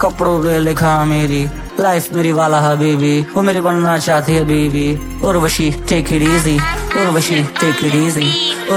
कपड़ों पे लिखा मेरी लाइफ मेरी वाला है हबीबी, वो मेरी बनना चाहती है बीबी। Urvashi take it easy Urvashi take it easy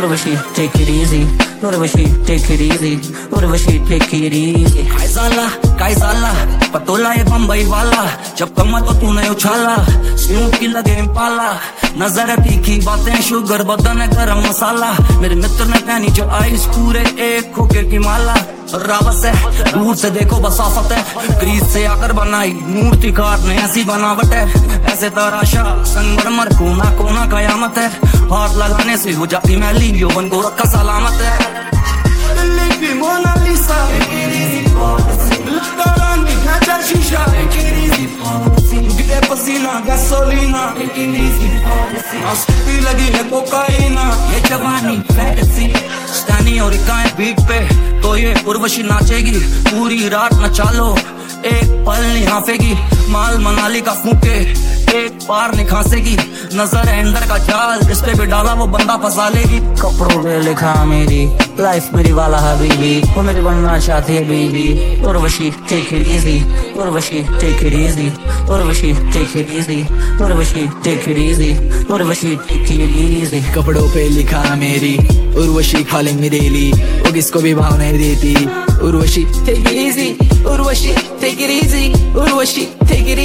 वशी take it easy Urvashi take it easy Urvashi take it easy काय झाला काय झाला पटोला ये बम्बई वाला जब कमा तो तूने उछाला स्नूप की लगे पाला नज़र तीखी बातें शुगर बदन है गरम मसाला मेरे मित्र ने पहनी जो आइस पूरे एक खोके की माला रावत है दूर से देखो बसाफत है क्रीज से आकर बनाई मूर्ति कार ने ऐसी बनावट है ऐसे तराशा संगमरमर कोना कोना कयामत है हाथ लगाने से हो जाती मैली यौवन को रखा सलामत है। पसीना गैसोलीना। लगी है कोकाइना। ये जवानी फैंटेसी स्टैनी और इकाएँ बीट पे। तो ये उर्वशी नाचेगी पूरी रात नचा लो। एक पल नहीं हाफेगी माल मनाली का फूके। एक पार नहीं खांसेगी नज़र है अंदर का जाल। जिस पे भी डाला वो बंदा फंसा लेगी। कपड़ों पे लिखा मेरी लाइफ मेरी वाला हबीबी। वो मेरी बनना चाहती है बीबी। Urvashi take it easy Urvashi take it easy Urvashi take it easy Urvashi take it easy Urvashi take it easy कपड़ों पे लिखा मेरी। उर्वशी खा लेंगे डेली वो किसको भी भाव नहीं देती। Urvashi, take it easy Urvashi, take it easy Urvashi, take it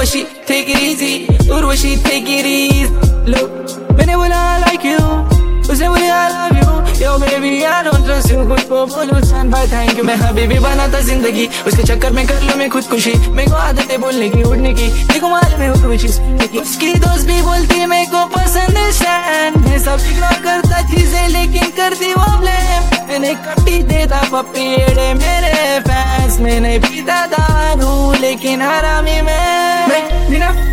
Urvashi take it easy. Urvashi take it easy. Look मैंने बोला I like you. उसने बोला I love you. Yo, baby, I don't trust you. खुद को बोलूँ stand by thank you. मैं हबीबी बनाता ज़िंदगी उसके चक्कर में कर लूँ मैं खुदकुशी मेरे को आदत बोलने की उड़ने की देखो मालूम है की उसकी दोस्त भी बोलती मेरे को पसंद है शैन मैं सब इग्नोर करता चीज़ें लेकिन करती वो ब्लेम मैंने कट्टी देता पपीड़े मेरे फैंस मैंने पीता दारू लेकिन हरामी मैं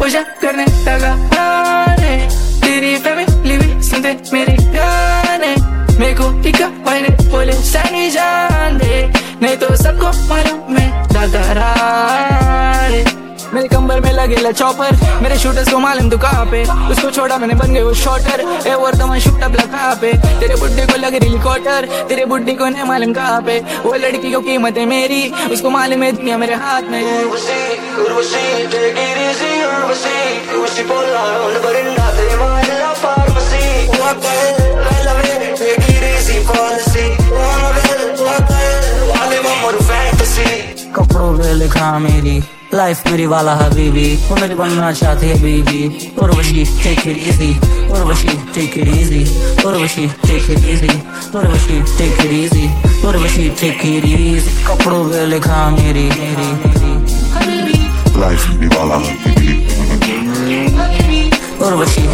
पूजा करने लगा अरे तेरी फैमिली बोले, सनी जान दे। नहीं तो सबको मालूम मैं दादा मेरे कंबर में लगे ला चॉपर मेरे शूटर्स को मालूम तू कहाँ पे? उसको छोड़ा मैंने बन गए वो शॉटर ए वर्तमान शूट अप कहाँ पे। तेरे बुड्ढे को लग रही क्वार्टर तेरे बुड्ढे को नहीं मालूम कहाँ पे। वो लड़की को कीमत है मेरी। उसको मालूम है दुनिया मेरे हाथ में। कपड़ों पे लिखा मेरी। लाइफ मेरी वाला हबीबी वो मेरी बनना चाहती है बीबी। और वशी take it easy Urvashi take it easy Urvashi take it easy Urvashi take it easy Urvashi take it easy कपड़ों पे लिखा मेरी मेरी लाइफ मेरी वाला हबीबी। और वशी